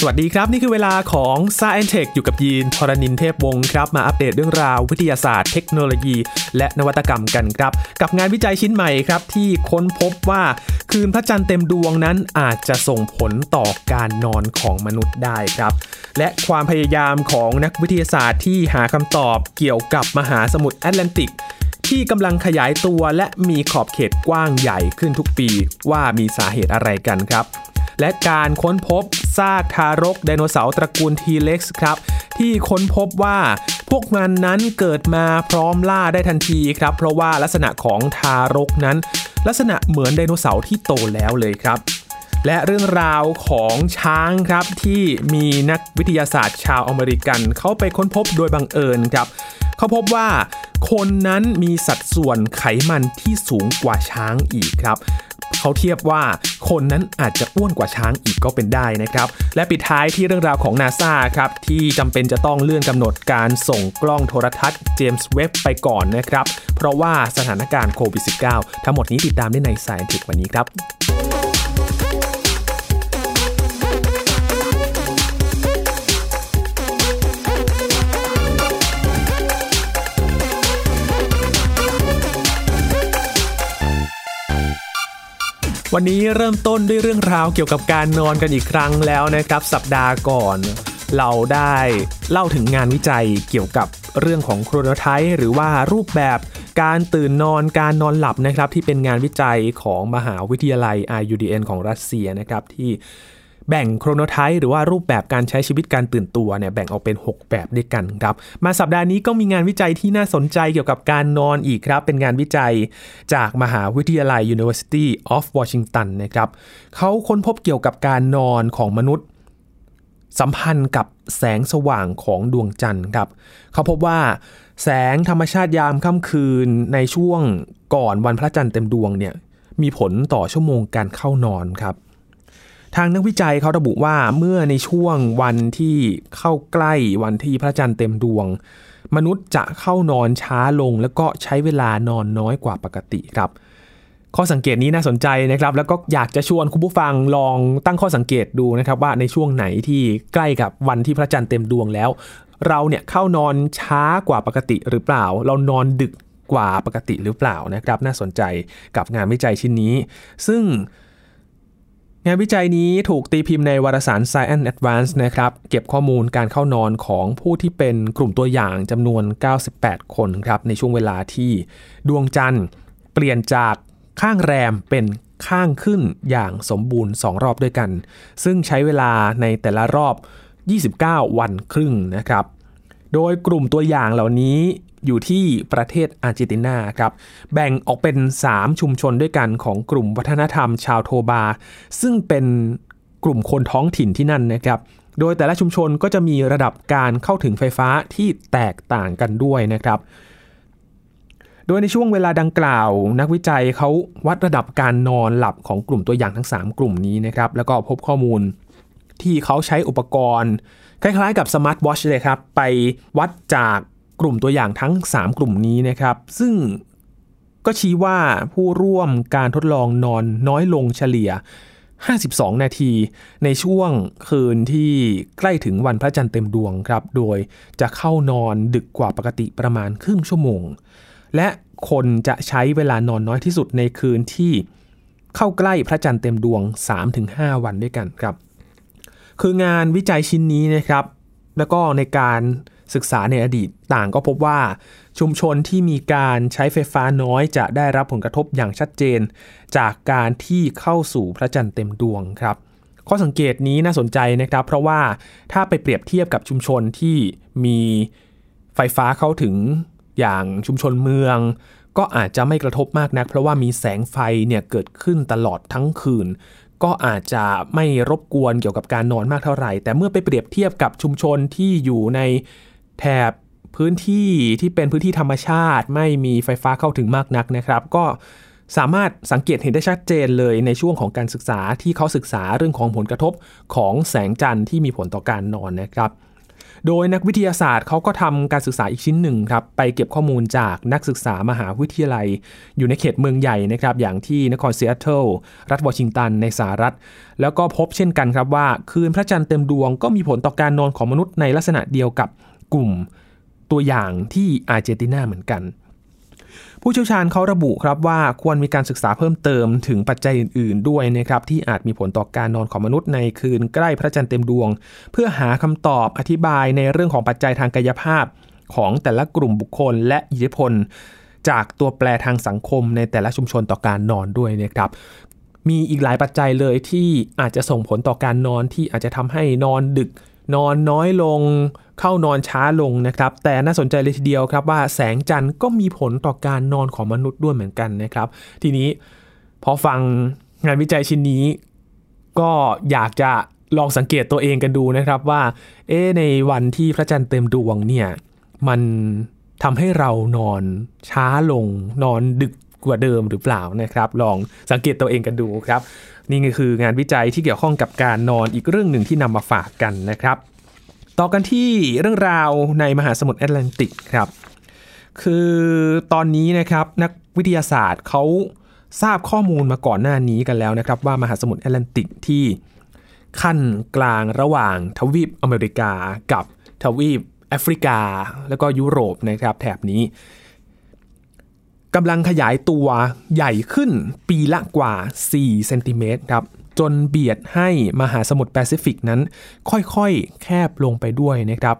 สวัสดีครับ นี่คือเวลาของ s าย e n t e c h อยู่กับยีนทรณินเทพวงศ์ครับ มาอัปเดตเรื่องราววิทยาศาสตร์เทคโนโลยี และนวัตกรรมกันครับ กับงานวิจัยชิ้นใหม่ครับ ที่ค้นพบว่าคืนพระจันทร์เต็มดวงนั้นอาจจะส่งผลต่อการนอนของมนุษย์ได้ครับ และความพยายามของนักวิทยาศาสตร์ที่หาคำตอบเกี่ยวกับมหาสมุทรแอตแลนติกที่กำลังขยายตัวและมีขอบเขตกว้างใหญ่ขึ้นทุกปีว่ามีสาเหตุอะไรกันครับ และการค้นพบ ซากทารกไดโนเสาร์ตระกูลทีเร็กซ์ครับ ที่ค้นพบว่าพวกมันนั้นเกิดมาพร้อมล่าได้ทันทีครับ เพราะว่าลักษณะของทารกนั้น ลักษณะเหมือนไดโนเสาร์ที่โตแล้วเลยครับและเรื่องราวของช้างครับที่มีนักวิทยาศาสตร์ชาวอเมริกันเขาไปค้นพบโดยบังเอิญครับ เขาพบว่าคนนั้นมีสัดส่วนไขมันที่สูงกว่าช้างอีกครับ เขาเทียบว่าคนนั้นอาจจะอ้วนกว่าช้างอีกก็เป็นได้นะครับ และปิดท้ายที่เรื่องราวของนาซาครับที่จำเป็นจะต้องเลื่อนกำหนดการส่งกล้องโทรทัศน์เจมส์เว็บไปก่อนนะครับ เพราะว่าสถานการณ์โควิด -19 ทั้งหมดนี้ติดตามได้ในสายถึกวันนี้ครับ วันนี้เริ่มต้นด้วยเรื่องราวเกี่ยวกับการนอนกันอีกครั้งแล้วนะครับ สัปดาห์ก่อน เราได้เล่าถึงงานวิจัยเกี่ยวกับเรื่องของโครโนไทป์หรือว่ารูปแบบการตื่นนอนการนอนหลับนะครับ ที่เป็นงานวิจัยของมหาวิทยาลัย IU DN ของรัสเซียนะครับที่ แบ่งโครโนไทป์หรือว่ารูปแบบการใช้ชีวิตการตื่นตัวเนี่ยแบ่งออกเป็น 6 แบบด้วยกันครับ มาสัปดาห์นี้ก็มีงานวิจัยที่น่าสนใจเกี่ยวกับการนอนอีกครับ เป็นงานวิจัยจากมหาวิทยาลัย University of Washington นะครับเขาค้นพบเกี่ยวกับการนอนของมนุษย์ สัมพันธ์กับแสงสว่างของดวงจันทร์ครับเขาพบว่าแสงธรรมชาติยามค่ำคืนในช่วงก่อนวันพระจันทร์เต็มดวงเนี่ยมีผลต่อชั่วโมงการเข้านอนครับ ทางนักวิจัยเขาระบุว่าเมื่อในช่วงวันที่เข้าใกล้วันที่พระจันทร์เต็มดวง มนุษย์จะเข้านอนช้าลง แล้วก็ใช้เวลานอนน้อยกว่าปกติครับข้อสังเกตนี้น่าสนใจนะครับ แล้วก็อยากจะชวนคุณผู้ฟังลองตั้งข้อสังเกตดูนะครับว่าในช่วงไหนที่ใกล้กับวันที่พระจันทร์เต็มดวงแล้ว เราเนี่ยเข้านอนช้ากว่าปกติหรือเปล่า เรานอนดึกกว่าปกติหรือเปล่านะครับ น่าสนใจกับงานวิจัยชิ้นนี้ ซึ่ง งานวิจัยนี้ถูกตีพิมพ์ในวารสาร Science Advance นะครับ เก็บข้อมูลการเข้านอนของผู้ที่เป็นกลุ่มตัวอย่างจำนวน 98 คนครับ ในช่วงเวลาที่ดวงจันทร์เปลี่ยนจากข้างแรมเป็นข้างขึ้นอย่างสมบูรณ์ 2 รอบด้วยกัน ซึ่งใช้เวลาในแต่ละรอบ 29 วันครึ่งนะครับ โดยกลุ่มตัวอย่างเหล่านี้ อยู่ที่ประเทศอาร์เจนตินาครับ แบ่งออกเป็น 3 ชุมชนด้วยกันของกลุ่มวัฒนธรรมชาวโทบา ซึ่งเป็นกลุ่มคนท้องถิ่นที่นั่นนะครับ โดยแต่ละชุมชนก็จะมีระดับการเข้าถึงไฟฟ้าที่แตกต่างกันด้วยนะครับ โดยในช่วงเวลาดังกล่าว นักวิจัยเขาวัดระดับการนอนหลับของกลุ่มตัวอย่างทั้ง 3 กลุ่มนี้นะครับ แล้วก็พบข้อมูลที่เขาใช้อุปกรณ์ คล้ายๆ กับสมาร์ทวอชเลยครับ ไปวัดจาก กลุ่มตัวอย่างทั้ง 3 กลุ่มนี้นะครับ ซึ่งก็ชี้ว่าผู้ร่วมการทดลองนอนน้อยลงเฉลี่ย 52 นาที ในช่วงคืนที่ใกล้ถึงวันพระจันทร์เต็มดวงครับ โดยจะเข้านอนดึกกว่าปกติประมาณครึ่งชั่วโมง และคนจะใช้เวลานอนน้อยที่สุดในคืนที่เข้าใกล้พระจันทร์เต็มดวง 3-5 วันด้วยกันครับ คืองานวิจัยชิ้นนี้นะครับ แล้วก็ในการ ศึกษาในอดีตต่างก็พบว่าชุมชนที่มีการใช้ไฟฟ้าน้อยจะได้รับผลกระทบอย่างชัดเจน จากการที่เข้าสู่พระจันทร์เต็มดวงครับ ข้อสังเกตนี้น่าสนใจนะครับ เพราะว่าถ้าไปเปรียบเทียบกับชุมชนที่มีไฟฟ้าเข้าถึงอย่างชุมชนเมือง ก็อาจจะไม่กระทบมากนัก เพราะว่ามีแสงไฟเนี่ยเกิดขึ้นตลอดทั้งคืน ก็อาจจะไม่รบกวนเกี่ยวกับการนอนมากเท่าไหร่ แต่เมื่อไปเปรียบเทียบกับชุมชนที่อยู่ใน แถบพื้นที่ที่เป็นพื้นที่ธรรมชาติ ไม่มีไฟฟ้าเข้าถึงมากนักนะครับ ก็สามารถสังเกตเห็นได้ชัดเจนเลยในช่วงของการศึกษาที่เขาศึกษาเรื่องของผลกระทบของแสงจันทร์ที่มีผลต่อการนอนนะครับ โดยนักวิทยาศาสตร์เขาก็ทำการศึกษาอีกชิ้นหนึ่งครับ ไปเก็บข้อมูลจากนักศึกษามหาวิทยาลัย อยู่ในเขตเมืองใหญ่นะครับ อย่างที่นครซีแอตเทิลรัฐวอชิงตันในสหรัฐ แล้วก็พบเช่นกันครับว่า คืนพระจันทร์เต็มดวงก็มีผลต่อการนอนของมนุษย์ในลักษณะเดียวกับ กลุ่มตัวอย่างที่อาร์เจนตินาเหมือนกัน ผู้เชี่ยวชาญเขาระบุครับว่าควรมีการศึกษาเพิ่มเติมถึงปัจจัยอื่น ๆ ด้วยนะครับที่อาจมีผลต่อการนอนของมนุษย์ในคืนใกล้พระจันทร์เต็มดวง เพื่อหาคำตอบอธิบายในเรื่องของปัจจัยทางกายภาพของแต่ละกลุ่มบุคคลและอิทธิพล จากตัวแปรทางสังคมในแต่ละชุมชนต่อการนอนด้วยนะครับมีอีกหลายปัจจัยเลยที่อาจจะส่งผลต่อการนอนที่อาจจะทำให้นอนดึก นอนน้อยลง เข้านอนช้าลงนะครับ แต่น่าสนใจเลยทีเดียวครับว่าแสงจันทร์ก็มีผลต่อการนอนของมนุษย์ด้วยเหมือนกันนะครับ ทีนี้พอฟังงานวิจัยชิ้นนี้ ก็อยากจะลองสังเกตตัวเองกันดูนะครับว่า เอ๊ในวันที่พระจันทร์เต็มดวงเนี่ย มันทำให้เรานอนช้าลง นอนดึก กว่าเดิมหรือเปล่านะครับ ลองสังเกตตัวเองกันดูครับ นี่ก็คืองานวิจัยที่เกี่ยวข้องกับการนอนอีกเรื่องหนึ่งที่นำมาฝากกันนะครับ ต่อกันที่เรื่องราวในมหาสมุทรแอตแลนติกครับ คือตอนนี้นะครับนักวิทยาศาสตร์เขาทราบข้อมูลมาก่อนหน้านี้กันแล้วนะครับ ว่ามหาสมุทรแอตแลนติกที่ขั้นกลางระหว่างทวีปอเมริกากับทวีปแอฟริกา แล้วก็ยุโรปนะครับแถบนี้ กำลังขยายตัวใหญ่ขึ้นปีละกว่า 4 เซนติเมตรครับ จนเบียดให้มหาสมุทรแปซิฟิกนั้น ค่อยๆ แคบลงไปด้วยนะครับ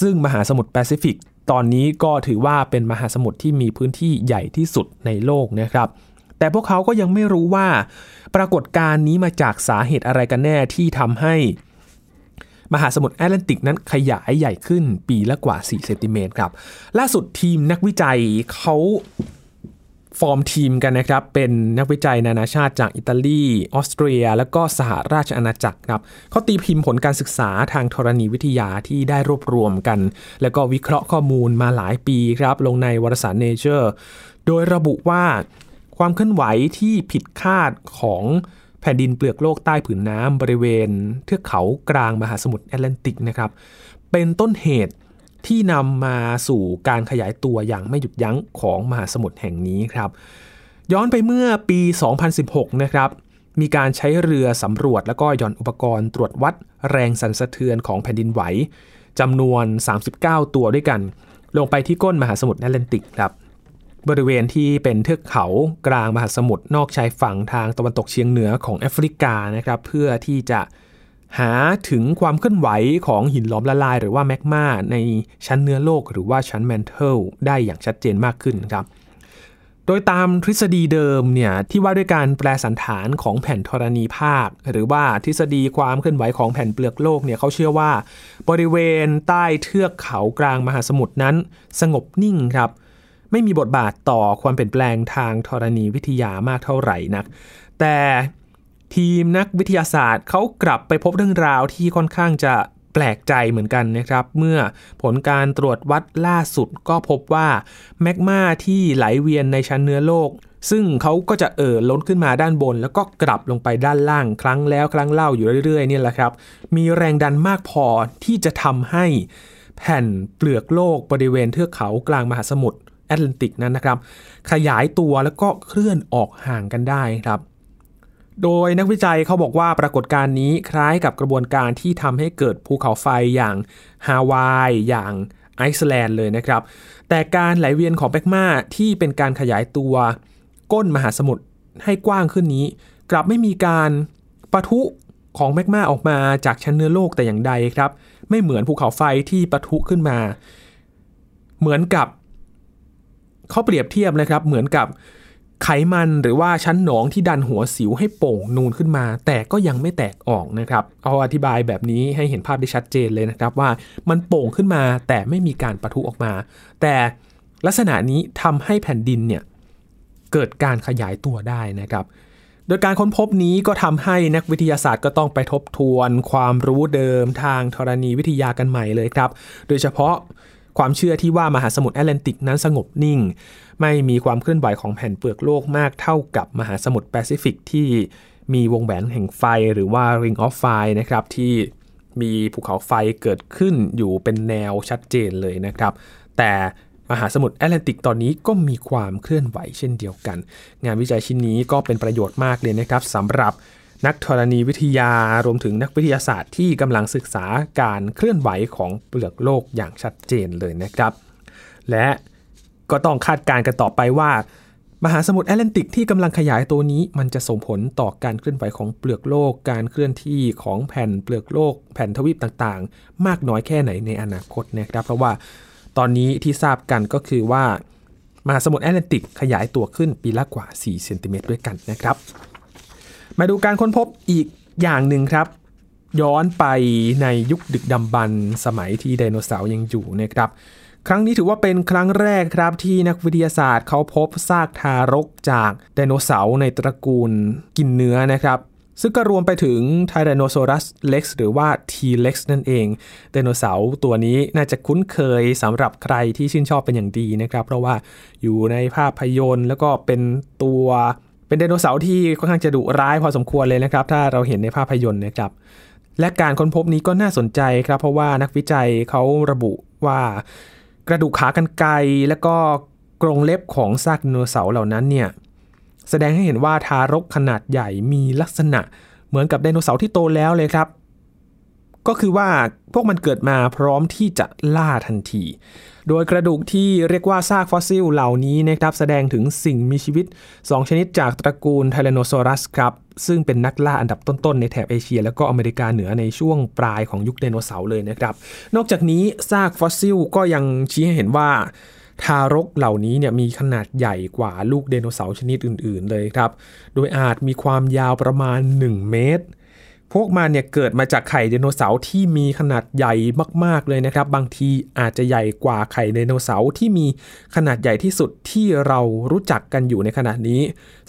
ซึ่งมหาสมุทรแปซิฟิกตอนนี้ก็ถือว่าเป็นมหาสมุทรที่มีพื้นที่ใหญ่ที่สุดในโลกนะครับ แต่พวกเขาก็ยังไม่รู้ว่า ปรากฏการณ์นี้มาจากสาเหตุอะไรกันแน่ที่ทำให้มหาสมุทรแอตแลนติกนั้นขยายใหญ่ขึ้นปีละกว่า 4 เซนติเมตรครับ ล่าสุดทีมนักวิจัยเขา ฟอร์มทีมกันนะครับ เป็นนักวิจัยนานาชาติจากอิตาลี ออสเตรีย และก็สหราชอาณาจักรครับเขาตีพิมพ์ผลการศึกษาทางธรณีวิทยาที่ได้รวบรวมกัน แล้วก็วิเคราะห์ข้อมูลมาหลายปีครับ ลงในวารสาร Nature โดยระบุว่าความเคลื่อนไหวที่ผิดคาดของแผ่นดินเปลือกโลกใต้ผืนน้ำบริเวณ เทือกเขากลางมหาสมุทรแอตแลนติกนะครับเป็นต้นเหตุ ที่นำมาสู่การขยายตัวอย่างไม่หยุดยั้งของมหาสมุทรแห่งนี้ครับ ย้อนไปเมื่อปี 2016 นะครับ มีการใช้เรือสำรวจแล้วก็ย่อนอุปกรณ์ตรวจวัดแรงสั่นสะเทือนของแผ่นดินไหวจำนวน 39 ตัวด้วยกัน ลงไปที่ก้นมหาสมุทรแอตแลนติกครับ บริเวณที่เป็นเทือกเขากลางมหาสมุทรนอกชายฝั่งทางตะวันตกเฉียงเหนือของแอฟริกานะครับ เพื่อที่จะ หาถึงความเคลื่อนไหวของหินหลอมละลาย หรือว่าแมกมาในชั้นเนื้อโลกหรือว่าชั้นแมนเทลได้อย่างชัดเจนมากขึ้นครับโดยตามทฤษฎีเดิมเนี่ยที่ว่าด้วยการแปลสันฐานของแผ่นธรณีภาค หรือว่าทฤษฎีความเคลื่อนไหวของแผ่นเปลือกโลกเนี่ยเขาเชื่อว่า บริเวณใต้เทือกเขากลางมหาสมุทรนั้น สงบนิ่งครับ ไม่มีบทบาทต่อความเปลี่ยนแปลงทางธรณีวิทยามากเท่าไหร่นัก แต่ ทีมนักวิทยาศาสตร์เขากลับไปพบเรื่องราวที่ค่อนข้างจะแปลกใจเหมือนกันนะครับ เมื่อผลการตรวจวัดล่าสุดก็พบว่าแมกมาที่ไหลเวียนในชั้นเนื้อโลก ซึ่งเขาก็จะเอ่อล้นขึ้นมาด้านบน แล้วก็กลับลงไปด้านล่างครั้งแล้วครั้งเล่าอยู่เรื่อยๆนี่แหละครับ มีแรงดันมากพอที่จะทำให้แผ่นเปลือกโลกบริเวณเทือกเขากลางมหาสมุทรแอตแลนติกนั้นนะครับ ขยายตัวแล้วก็เคลื่อนออกห่างกันได้ครับ โดยนักวิจัยเขาบอกว่าปรากฏการณ์นี้คล้ายกับกระบวนการที่ทำให้เกิดภูเขาไฟอย่างฮาวาย อย่างไอซ์แลนด์เลยนะครับ แต่การไหลเวียนของแมกมาที่เป็นการขยายตัวก้นมหาสมุทรให้กว้างขึ้นนี้ กลับไม่มีการปะทุของแมกมาออกมาจากชั้นเนื้อโลกแต่อย่างใดครับ ไม่เหมือนภูเขาไฟที่ปะทุขึ้นมา เหมือนกับเขาเปรียบเทียบเลยครับ เหมือนกับ ไขมันหรือว่าชั้นหนองที่ดันหัวสิวให้โป่งนูนขึ้นมา แต่ก็ยังไม่แตกออกนะครับเอาอธิบายแบบนี้ให้เห็นภาพได้ชัดเจนเลยนะครับว่ามันโป่งขึ้นมาแต่ไม่มีการปะทุออกมา แต่ลักษณะนี้ทำให้แผ่นดินเนี่ยเกิดการขยายตัวได้นะครับโดยการค้นพบนี้ก็ทำให้นักวิทยาศาสตร์ก็ต้องไปทบทวนความรู้เดิมทางธรณีวิทยากันใหม่เลยครับ โดยเฉพาะความเชื่อที่ว่ามหาสมุทรแอตแลนติกนั้นสงบนิ่ง ไม่มีความเคลื่อนไหวของแผ่นเปลือกโลกมากเท่ากับมหาสมุทรแปซิฟิกที่มีวงแหวนแห่งไฟหรือว่า Ring of Fire นะครับที่มีภูเขาไฟเกิดขึ้นอยู่เป็นแนวชัดเจนเลยนะครับ แต่มหาสมุทรแอตแลนติกตอนนี้ก็มีความเคลื่อนไหวเช่นเดียวกัน งานวิจัยชิ้นนี้ก็เป็นประโยชน์มากเลยนะครับสำหรับนักธรณีวิทยารวมถึงนักวิทยาศาสตร์ที่กำลังศึกษาการเคลื่อนไหวของเปลือกโลกอย่างชัดเจนเลยนะครับ และ ก็ต้องคาดการณ์กันต่อไปว่า มหาสมุทรแอตแลนติกที่กำลังขยายตัวนี้ มันจะส่งผลต่อการเคลื่อนไหวของเปลือกโลก การเคลื่อนที่ของแผ่นเปลือกโลก แผ่นทวีปต่างๆ มากน้อยแค่ไหนในอนาคตนะครับ เพราะว่าตอนนี้ที่ทราบกันก็คือว่ามหาสมุทรแอตแลนติกขยายตัวขึ้นปีละกว่า4เซนติเมตรด้วยกันนะครับ มาดูการค้นพบอีกอย่างหนึ่งครับ ย้อนไปในยุคดึกดำบรรพ์สมัยที่ไดโนเสาร์ยังอยู่นะครับ ครั้งนี้ถือว่าเป็นครั้งแรกครับที่นักวิทยาศาสตร์เขาพบซากทารกจากไดโนเสาร์ในตระกูลกินเนื้อนะครับ ซึ่งก็รวมไปถึงไทแรนโนซอรัสเล็กซ์หรือว่า T-Rex นั่นเองไดโนเสาร์ตัวนี้น่าจะคุ้นเคยสำหรับใครที่ชื่นชอบเป็นอย่างดีนะครับ เพราะว่าอยู่ในภาพยนตร์แล้วก็เป็นตัวเป็นไดโนเสาร์ที่ค่อนข้างจะดุร้ายพอสมควรเลยนะครับ ถ้าเราเห็นในภาพยนตร์นะครับ และการค้นพบนี้ก็น่าสนใจครับ เพราะว่านักวิจัยเขาระบุว่า กระดูกขากรรไกรและก็กรงเล็บของซากไดโนเสาร์เหล่านั้นเนี่ยแสดงให้เห็นว่าทารกขนาดใหญ่มีลักษณะเหมือนกับไดโนเสาร์ที่โตแล้วเลยครับ ก็คือว่าพวกมันเกิดมาพร้อมที่จะล่าทันที โดยกระดูกที่เรียกว่าซากฟอสซิลเหล่านี้นะครับแสดงถึงสิ่งมีชีวิต 2 ชนิดจากตระกูลไทแรนโนซอรัสครับ ซึ่งเป็นนักล่าอันดับต้นๆ ในแถบเอเชีย และก็อเมริกาเหนือในช่วงปลายของยุคไดโนเสาร์เลยนะครับ นอกจากนี้ซากฟอสซิลก็ยังชี้ให้เห็นว่าทารกเหล่านี้เนี่ยมีขนาดใหญ่กว่าลูกไดโนเสาร์ชนิดอื่น ๆ เลยครับ โดยอาจมีความยาวประมาณ 1 เมตร พวกมันเนี่ยเกิดมาจากไข่ไดโนเสาร์ที่มีขนาดใหญ่มากๆเลยนะครับ บางทีอาจจะใหญ่กว่าไข่ไดโนเสาร์ที่มีขนาดใหญ่ที่สุดที่เรารู้จักกันอยู่ในขณะนี้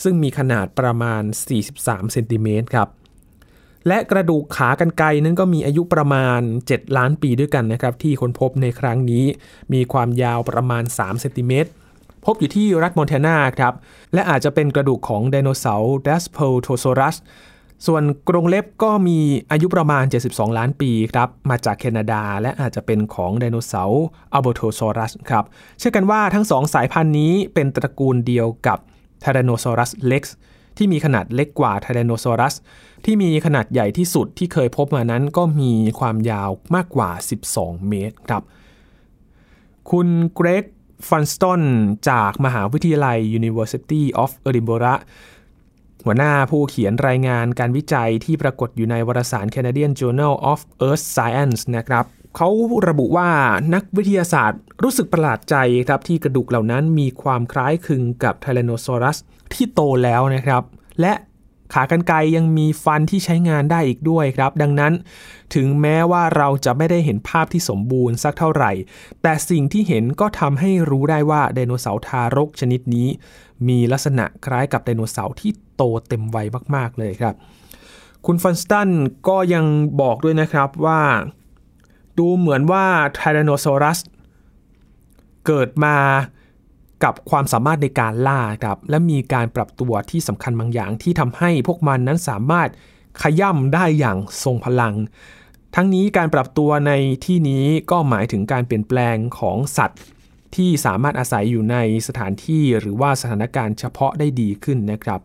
ซึ่งมีขนาดประมาณ 43เซนติเมตรครับและกระดูกขากรรไกรนั้นก็มีอายุประมาณ 7 ล้านปีด้วยกันนะครับ ที่ค้นพบในครั้งนี้ มีความยาวประมาณ3เซนติเมตรพบอยู่ที่รัฐมอนแทนาครับ และอาจจะเป็นกระดูกของไดโนเสาร์ดาสพลีโทซอรัส ส่วนกรงเล็บก็มีอายุประมาณ 72 ล้านปีครับ มาจากแคนาดาและอาจจะเป็นของไดโนเสาร์อัลเบอร์โทซอรัสครับ เชื่อกันว่าทั้งสองสายพันธุ์นี้เป็นตระกูลเดียวกับไทแรนโนซอรัสเร็กซ์ที่มีขนาดเล็กกว่าไทแรนโนซอรัสที่มีขนาดใหญ่ที่สุดที่เคยพบมานั้นก็มีความยาวมากกว่า 12 เมตรครับ คุณเกรกฟันสตันจากมหาวิทยาลัย University of Edinburgh หัวหน้าผู้เขียนรายงานการวิจัยที่ปรากฏอยู่ในวารสาร Canadian Journal of Earth Science นะครับเขาระบุว่านักวิทยาศาสตร์รู้สึกประหลาดใจครับที่กระดูกเหล่านั้นมีความคล้ายคลึงกับไทแรนโนซอรัสที่โตแล้วนะครับ และขากรรไกรยังมีฟันที่ใช้งานได้อีกด้วยครับ ดังนั้น ถึงแม้ว่าเราจะไม่ได้เห็นภาพที่สมบูรณ์สักเท่าไหร่ แต่สิ่งที่เห็นก็ทำให้รู้ได้ว่าไดโนเสาร์ทารกชนิดนี้ มีลักษณะคล้ายกับไดโนเสาร์ที่โตเต็มวัยมาก ๆ เลยครับ คุณฟันสตันก็ยังบอกด้วยนะครับว่า ดูเหมือนว่าไทแรนโนซอรัสเกิดมากับความสามารถในการล่าครับและมีการปรับตัวที่สำคัญบางอย่างที่ทำให้พวกมันนั้นสามารถขย้ำได้อย่างทรงพลัง ทั้งนี้การปรับตัวในที่นี้ก็หมายถึงการเปลี่ยนแปลงของสัตว์ ที่สามารถอาศัยอยู่ในสถานที่หรือว่าสถานการณ์เฉพาะได้ดีขึ้นนะครับ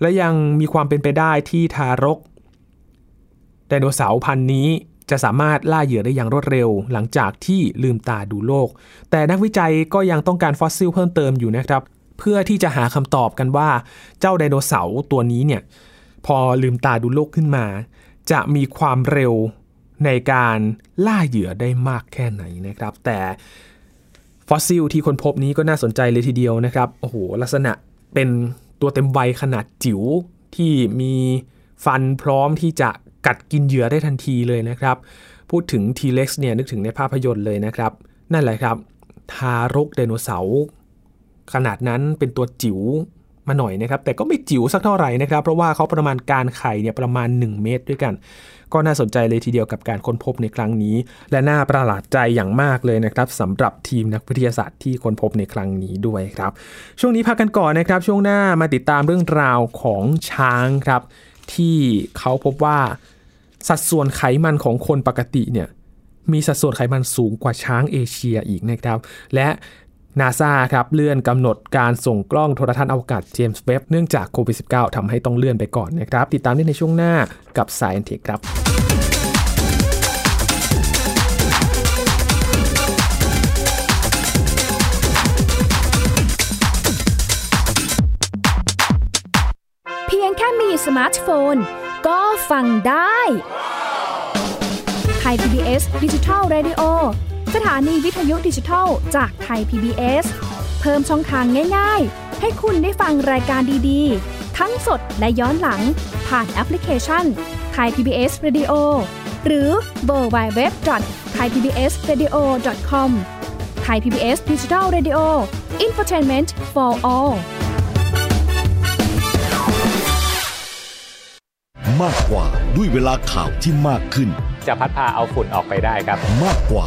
และยังมีความเป็นไปได้ที่ทารกไดโนเสาร์พันธุ์นี้จะสามารถล่าเหยื่อได้อย่างรวดเร็ว หลังจากที่ลืมตาดูโลก แต่นักวิจัยก็ยังต้องการฟอสซิลเพิ่มเติมอยู่นะครับ เพื่อที่จะหาคำตอบกันว่าเจ้าไดโนเสาร์ตัวนี้เนี่ยพอลืมตาดูโลกขึ้นมา จะมีความเร็วในการล่าเหยื่อได้มากแค่ไหนนะครับ แต่ ฟอสซิลที่คนพบนี้ก็น่าสนใจเลยทีเดียวนะครับโอ้โหลักษณะเป็นตัวเต็มวัยขนาดจิ๋วที่มีฟันพร้อมที่จะกัดกินเหยื่อได้ทันทีเลยนะครับ พูดถึง T-Rex เนี่ยนึกถึงในภาพยนตร์เลยนะครับ นั่นแหละครับ ทารกไดโนเสาร์ขนาดนั้นเป็นตัวจิ๋ว มาหน่อยนะครับ แต่ก็ไม่จิ๋วสักเท่าไหร่นะครับ เพราะว่าเขาประมาณการไข่เนี่ยประมาณ 1 เมตรด้วยกัน ก็น่าสนใจเลยทีเดียวกับการค้นพบในครั้งนี้ และน่าประหลาดใจอย่างมากเลยนะครับสำหรับทีมนักวิทยาศาสตร์ที่ค้นพบในครั้งนี้ด้วยครับ ช่วงนี้พักกันก่อนนะครับ ช่วงหน้ามาติดตามเรื่องราวของช้างครับ ที่เขาพบว่าสัดส่วนไขมันของคนปกติเนี่ยมีสัดส่วนไขมันสูงกว่าช้างเอเชียอีกนะครับ และ นาซาครับเลื่อนกำหนดการส่งกล้องโทรทัศน์อวกาศเจมส์เว็บเนื่องจากโควิด -19 ทำให้ต้องเลื่อนไปก่อนนะครับ ติดตามได้ในช่วงหน้ากับ Science Tech ครับเพียงแค่มีสมาร์ทโฟน ก็ฟังได้ไทย PBS Digital Radio สถานีวิทยุดิจิทัลจากไทย PBS เพิ่มช่องทางง่ายๆ ให้คุณได้ฟังรายการดีๆ ทั้งสดและย้อนหลัง ผ่านแอปพลิเคชันไทย PBS Radio หรือ World Wide Web Thai PBS Radio com ไทย PBS Digital Radioอินฟอร์ทนเมนต์ for all มากกว่าด้วยเวลาข่าวที่มากขึ้น จะพัดพาเอาฝุ่นออกไปได้ครับ มากกว่า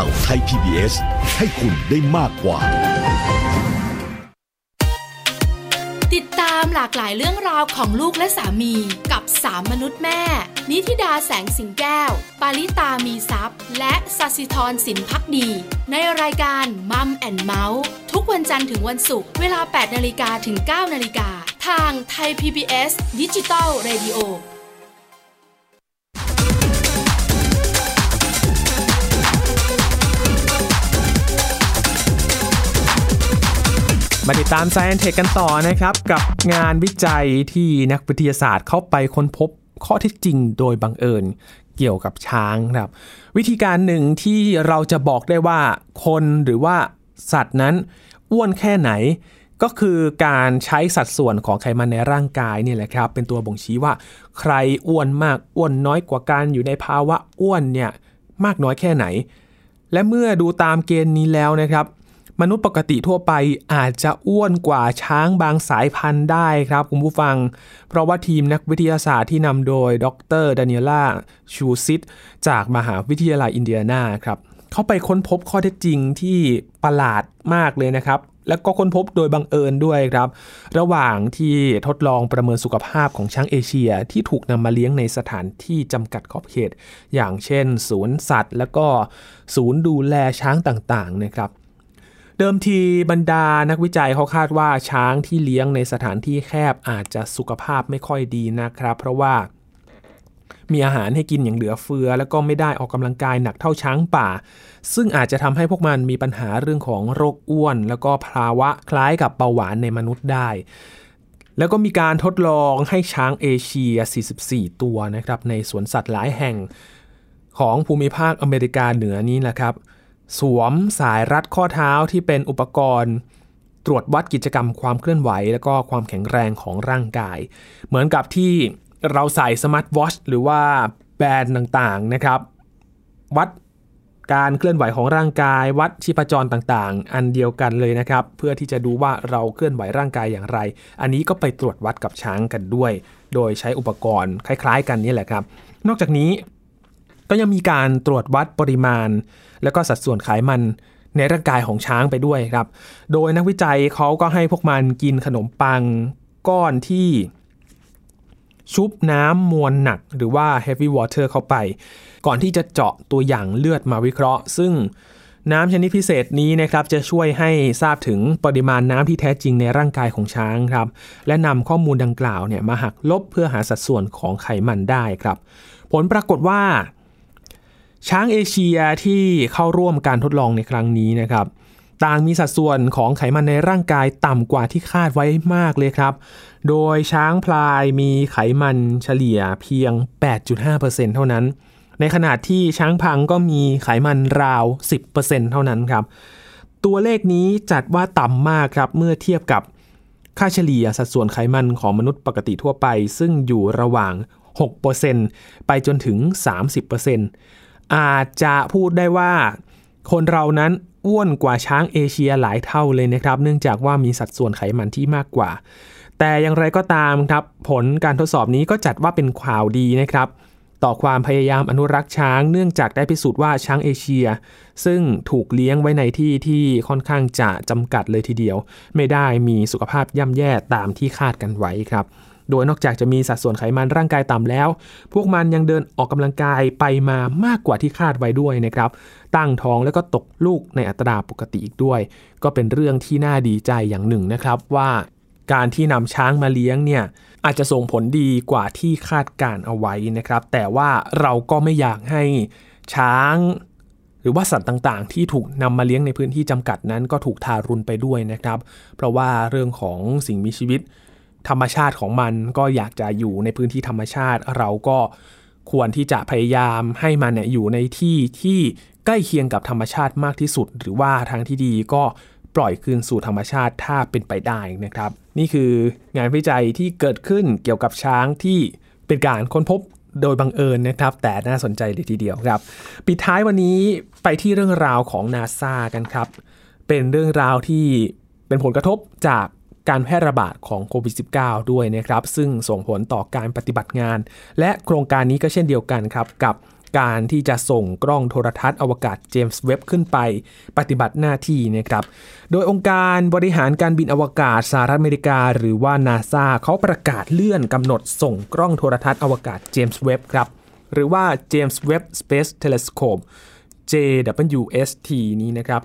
ข่าวไทย PBS ให้คุณได้มากกว่า ติดตามหลากหลายเรื่องราวของลูกและสามีกับสามมนุษย์แม่ นิธิดาแสงสิงแก้ว ปาริตามีซัพ์และสัสิธรสินพักดี ในรายการ Mom and เมาท์ทุกวันจันทร์ถึงวันศุกร์เวลา 8นาฬิกาถึง 9นาฬิกาทางไทย PBS ดิจิตอล Radio มาติดตาม Science Tech กันต่อนะครับ กับงานวิจัยที่นักวิทยาศาสตร์เข้าไปค้นพบข้อเท็จจริงโดยบังเอิญเกี่ยวกับช้างครับ วิธีการหนึ่งที่เราจะบอกได้ว่าคนหรือว่าสัตว์นั้นอ้วนแค่ไหน ก็คือการใช้สัดส่วนของไขมันในร่างกายนี่แหละครับ เป็นตัวบ่งชี้ว่า ใครอ้วนมากอ้วนน้อยกว่าการอยู่ในภาวะอ้วนเนี่ยมากน้อยแค่ไหน และเมื่อดูตามเกณฑ์นี้แล้วนะครับ มนุษย์ปกติทั่วไปอาจจะอ้วนกว่าช้างบางสายพันธุ์ได้ครับคุณผู้ฟัง เพราะว่าทีมนักวิทยาศาสตร์ที่นำโดยดรดานิเอล่าชูซิตจากมหาวิทยาลัยอินเดียนาครับเขาไปค้นพบข้อเท็จจริงที่ประหลาดมากเลยนะครับ แล้วก็ค้นพบโดยบังเอิญด้วยครับ ระหว่างที่ทดลองประเมินสุขภาพของช้างเอเชียที่ถูกนำมาเลี้ยงในสถานที่จำกัดขอบเขต อย่างเช่น ศูนย์สัตว์ แล้วก็ศูนย์ดูแลช้างต่างๆนะครับ เดิมทีบรรดานักวิจัยเขาคาดว่าช้างที่เลี้ยงในสถานที่แคบอาจจะสุขภาพไม่ค่อยดีนะครับ เพราะว่ามีอาหารให้กินอย่างเหลือเฟือ แล้วก็ไม่ได้ออกกำลังกายหนักเท่าช้างป่า ซึ่งอาจจะทำให้พวกมันมีปัญหาเรื่องของโรคอ้วน แล้วก็ภาวะคล้ายกับเบาหวานในมนุษย์ได้ แล้วก็มีการทดลองให้ช้างเอเชีย 44 ตัวนะครับในสวนสัตว์หลายแห่งของภูมิภาคอเมริกาเหนือนี้นะครับ สวมสายรัดข้อเท้าที่เป็นอุปกรณ์ ตรวจวัดกิจกรรมความเคลื่อนไหว และก็ความแข็งแรงของร่างกาย เหมือนกับที่เราใส่สมาร์ทวอชหรือว่าแบรนด์ต่างๆนะครับ วัดการเคลื่อนไหวของร่างกาย วัดชีพจรต่างๆ อันเดียวกันเลยนะครับ เพื่อที่จะดูว่าเราเคลื่อนไหวร่างกายอย่างไร อันนี้ก็ไปตรวจวัดกับช้างกันด้วย โดยใช้อุปกรณ์คล้าย ๆ กันนี่แหละครับ นอกจากนี้ ก็ยังมีการตรวจวัดปริมาณ และก็สัดส่วนไขมันในร่างกายของช้างไปด้วยครับ โดยนักวิจัยเขาก็ให้พวกมันกินขนมปังก้อนที่ชุบน้ำมวลหนักหรือว่า heavy water เข้าไป ก่อนที่จะเจาะตัวอย่างเลือดมาวิเคราะห์ ซึ่งน้ำชนิดพิเศษนี้นะครับจะช่วยให้ทราบถึงปริมาณน้ำที่แท้จริงในร่างกายของช้างครับ และนำข้อมูลดังกล่าวเนี่ยมาหักลบเพื่อหาสัดส่วนของไขมันได้ครับ ผลปรากฏว่า ช้างเอเชียที่เข้าร่วมการทดลองในครั้งนี้นะครับ ต่างมีสัดส่วนของไขมันในร่างกายต่ำกว่าที่คาดไว้มากเลยครับ โดยช้างพลายมีไขมันเฉลี่ยเพียง 8.5%เท่านั้น ในขณะที่ช้างพังก็มีไขมันราว 10%เท่านั้นครับ ตัวเลขนี้จัดว่าต่ำมากครับเมื่อเทียบกับค่าเฉลี่ยสัดส่วนไขมันของมนุษย์ปกติทั่วไป ซึ่งอยู่ระหว่าง 6%ไปจนถึง 30% อาจจะพูดได้ว่าคนเรานั้นอ้วนกว่าช้างเอเชียหลายเท่าเลยนะครับ เนื่องจากว่ามีสัดส่วนไขมันที่มากกว่า แต่อย่างไรก็ตามครับ ผลการทดสอบนี้ก็จัดว่าเป็นข่าวดีนะครับ ต่อความพยายามอนุรักษ์ช้าง เนื่องจากได้พิสูจน์ว่าช้างเอเชีย ซึ่งถูกเลี้ยงไว้ในที่ที่ค่อนข้างจะจำกัดเลยทีเดียว ไม่ได้มีสุขภาพย่ำแย่ตามที่คาดกันไว้ครับ โดยนอกจากจะมีสัดส่วนไขมันร่างกายต่ำแล้ว พวกมันยังเดินออกกำลังกายไปมามากกว่าที่คาดไว้ด้วยนะครับ ตั้งท้องแล้วก็ตกลูกในอัตราปกติอีกด้วย ก็เป็นเรื่องที่น่าดีใจอย่างหนึ่งนะครับว่าการที่นำช้างมาเลี้ยงเนี่ยอาจจะส่งผลดีกว่าที่คาดการเอาไว้นะครับ แต่ว่าเราก็ไม่อยากให้ช้าง หรือว่าสัตว์ต่างๆ ที่ถูกนำมาเลี้ยงในพื้นที่จำกัดนั้นก็ถูกทารุณไปด้วยนะครับ เพราะว่าเรื่องของสิ่งมีชีวิต ธรรมชาติของมันก็อยากจะอยู่ในพื้นที่ธรรมชาติ เราก็ควรที่จะพยายามให้มันเนี่ยอยู่ในที่ที่ใกล้เคียงกับธรรมชาติมากที่สุด หรือว่าทางที่ดีก็ปล่อยคืนสู่ธรรมชาติถ้าเป็นไปได้นะครับ นี่คืองานวิจัยที่เกิดขึ้นเกี่ยวกับช้างที่เป็นการค้นพบโดยบังเอิญนะครับ แต่น่าสนใจเลยทีเดียวครับ ปิดท้ายวันนี้ไปที่เรื่องราวของนาซากันครับ เป็นเรื่องราวที่เป็นผลกระทบจาก การแพร่ระบาดของโควิด -19 ด้วยนะครับ ซึ่งส่งผลต่อการปฏิบัติงาน และโครงการนี้ก็เช่นเดียวกันครับกับการที่จะส่งกล้องโทรทัศน์อวกาศเจมส์เว็บขึ้นไปปฏิบัติหน้าที่นะครับ โดยองค์การบริหารการบินอวกาศสหรัฐอเมริกา หรือว่านาซาเขาประกาศเลื่อนกำหนดส่งกล้องโทรทัศน์อวกาศเจมส์เว็บครับ หรือว่า James Webb Space Telescope JWST นี้นะครับ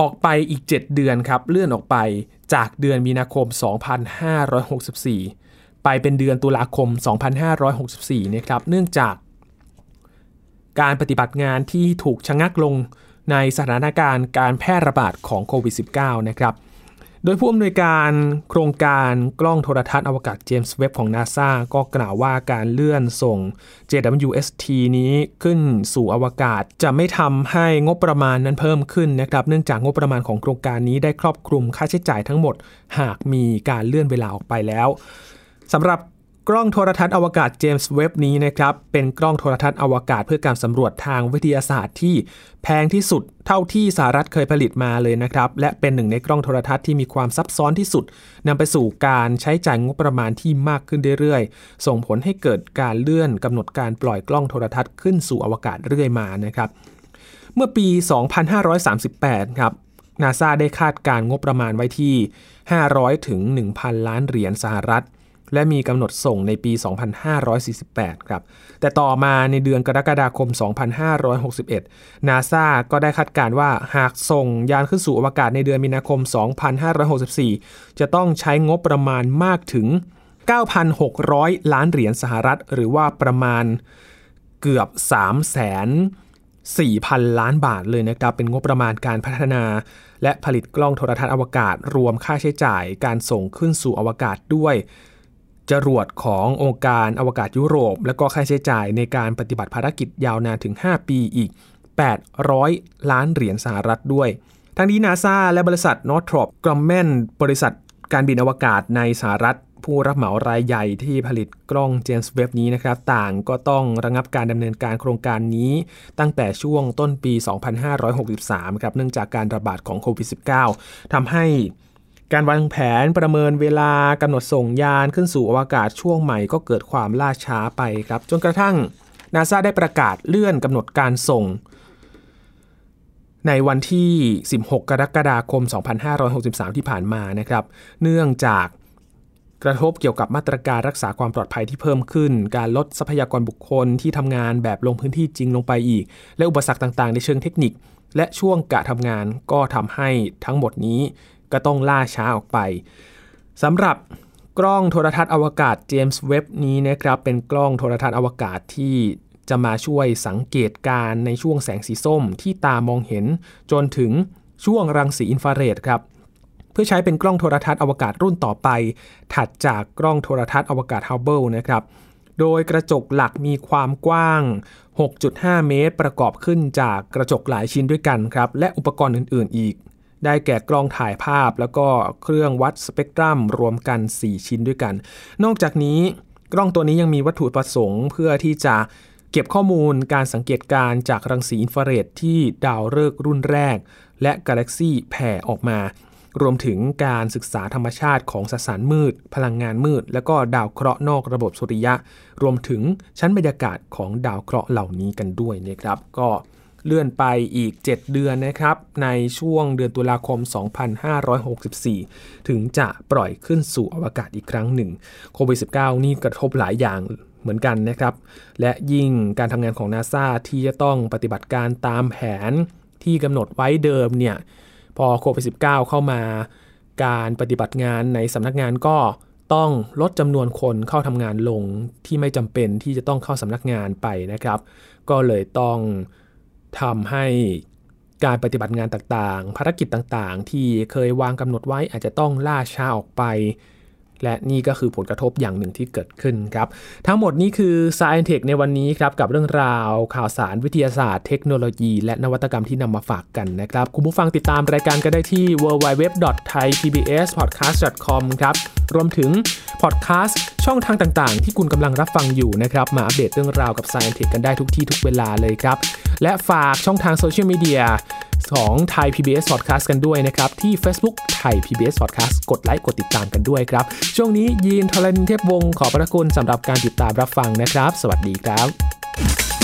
ออกไปอีก 7 เดือนครับ เลื่อนออกไปจากเดือนมีนาคม 2564 ไปเป็นเดือนตุลาคม 2564นะครับเนื่องจาก การปฏิบัติงานที่ถูกชะงักลงในสถานการณ์การแพร่ระบาดของโควิด -19 นะครับ โดยผู้อำนวยการโครงการกล้องโทรทัศน์อวกาศเจมส์เว็บของนาซาก็กล่าวว่าการเลื่อนส่ง JWST นี้ขึ้นสู่อวกาศ จะไม่ทำให้งบประมาณนั้นเพิ่มขึ้นนะครับ เนื่องจากงบประมาณของโครงการนี้ได้ครอบคลุมค่าใช้จ่ายทั้งหมด หากมีการเลื่อนเวลาออกไปแล้วสำหรับ กล้องโทรทัศน์อวกาศเจมส์เว็บนี้นะครับเป็นกล้องโทรทัศน์อวกาศเพื่อการสำรวจทางวิทยาศาสตร์ที่แพงที่สุดเท่าที่สหรัฐเคยผลิตมาเลยนะครับและเป็นหนึ่งในกล้องโทรทัศน์ที่มีความซับซ้อนที่สุดนำไปสู่การใช้จ่ายงบประมาณที่มากขึ้นเรื่อยๆ ส่งผลให้เกิดการเลื่อนกำหนดการปล่อยกล้องโทรทัศน์ขึ้นสู่อวกาศเรื่อยมานะครับเมื่อปี 2538 ครับนาซาได้คาดการงบประมาณไว้ที่ 500 ถึง 1,000 ล้านเหรียญสหรัฐ และมีกำหนดส่งในปี 2548 ครับ แต่ต่อมาในเดือนกรกฎาคม 2561 นาซาก็ได้คาดการว่าหากส่งยานขึ้นสู่อวกาศในเดือนมีนาคม 2564 จะต้องใช้งบประมาณมากถึง 9,600 ล้านเหรียญสหรัฐ หรือว่าประมาณเกือบ3แสน4,000 ล้านบาทเลยนะครับ เป็นงบประมาณการพัฒนา และผลิตกล้องโทรทัศน์อวกาศ รวมค่าใช้จ่ายการส่งขึ้นสู่อวกาศด้วย จรวดขององค์การอวกาศยุโรป และก็ค่าใช้จ่ายในการปฏิบัติภารกิจยาวนานถึง 5 ปีอีก 800 ล้านเหรียญสหรัฐด้วย ทั้งนี้นาซาและบริษัทนอร์ทรอปกรอมแมนบริษัทการบินอวกาศในสหรัฐ ผู้รับเหมารายใหญ่ที่ผลิตกล้องเจมส์เว็บนี้นะครับ ต่างก็ต้องระงับการดำเนินการโครงการนี้ ตั้งแต่ช่วงต้นปี 2563 ครับเนื่องจากการระบาดของโควิด -19 ทำให้ การวางแผนประเมินเวลากำหนดส่งยานขึ้นสู่อวกาศช่วงใหม่ก็เกิดความล่าช้าไปครับ จนกระทั่งนาซาได้ประกาศเลื่อนกำหนดการส่ง ในวันที่ 16 กรกฎาคม 2563 ที่ผ่านมานะครับ เนื่องจากกระทบเกี่ยวกับมาตรการรักษาความปลอดภัยที่เพิ่มขึ้น การลดทรัพยากรบุคคลที่ทำงานแบบลงพื้นที่จริงลงไปอีก และอุปสรรคต่างๆ ในเชิงเทคนิค และช่วงกะทำงานก็ทำให้ทั้งหมดนี้ ก็ต้องล่าช้าออกไปสำหรับกล้องโทรทัศน์อวกาศเจมส์เว็บนี้นะครับเป็นกล้องโทรทัศน์อวกาศที่จะมาช่วยสังเกตการในช่วงแสงสีส้มที่ตามองเห็น จนถึงช่วงรังสีอินฟราเรดครับ เพื่อใช้เป็นกล้องโทรทัศน์อวกาศรุ่นต่อไป ถัดจากกล้องโทรทัศน์อวกาศฮับเบิลนะครับ โดยกระจกหลักมีความกว้าง 6.5 เมตร ประกอบขึ้นจากกระจกหลายชิ้นด้วยกันครับ และอุปกรณ์อื่น ๆ อีก ได้แก่กล้องถ่ายภาพ แล้วก็เครื่องวัดสเปกตรัมรวมกัน 4 ชิ้นด้วยกัน นอกจากนี้กล้องตัวนี้ยังมีวัตถุประสงค์ เพื่อที่จะเก็บข้อมูลการสังเกตการจากรังสีอินฟราเรดที่ดาวฤกษ์รุ่นแรก และกาแล็กซีแผ่ออกมา รวมถึงการศึกษาธรรมชาติของสสารมืด พลังงานมืด และก็ดาวเคราะห์นอกระบบสุริยะ รวมถึงชั้นบรรยากาศของดาวเคราะห์เหล่านี้กันด้วยนะครับ ก็ เลื่อนไปอีก 7 เดือนนะครับ ในช่วงเดือนตุลาคม 2564 ถึงจะปล่อยขึ้นสู่อวกาศอีกครั้งหนึ่งโควิด -19 นี่กระทบหลายอย่างเหมือนกันนะครับ และยิ่งการทำงานของนาซาที่จะต้องปฏิบัติการตามแผนที่กำหนดไว้เดิมเนี่ยพอโควิด -19 เข้ามาการปฏิบัติงานในสำนักงานก็ต้องลดจำนวนคนเข้าทำงานลงที่ไม่จำเป็นที่จะต้องเข้าสำนักงานไปนะครับ ก็เลยต้อง ทำให้การปฏิบัติงานต่างๆ ภารกิจต่างๆ ที่เคยวางกำหนดไว้อาจจะต้องล่าช้าออกไป และนี่ก็คือผลกระทบอย่างหนึ่งที่เกิดขึ้นครับ ทั้งหมดนี้คือ Science Tech ในวันนี้ครับ กับเรื่องราวข่าวสารวิทยาศาสตร์ เทคโนโลยี และนวัตกรรมที่นำมาฝากกันนะครับ คุณผู้ฟังติดตามรายการก็ได้ที่ www.thaipbspodcast.com ครับรวมถึงพอดแคสต์ช่องทางต่างๆ ที่คุณกำลังรับฟังอยู่นะครับ มาอัปเดตเรื่องราวกับ Science Tech กันได้ทุกที่ทุกเวลาเลยครับ และฝากช่องทางโซเชียลมีเดียของไทย PBS Podcast กันด้วยนะครับ ที่ Facebook ไทย PBS Podcast กดไลค์กดติดตามกันด้วยครับ ช่วงนี้ยีนทรณินเทพวงศ์ขอพระคุณสำหรับการติดตามรับฟังนะครับ สวัสดีครับ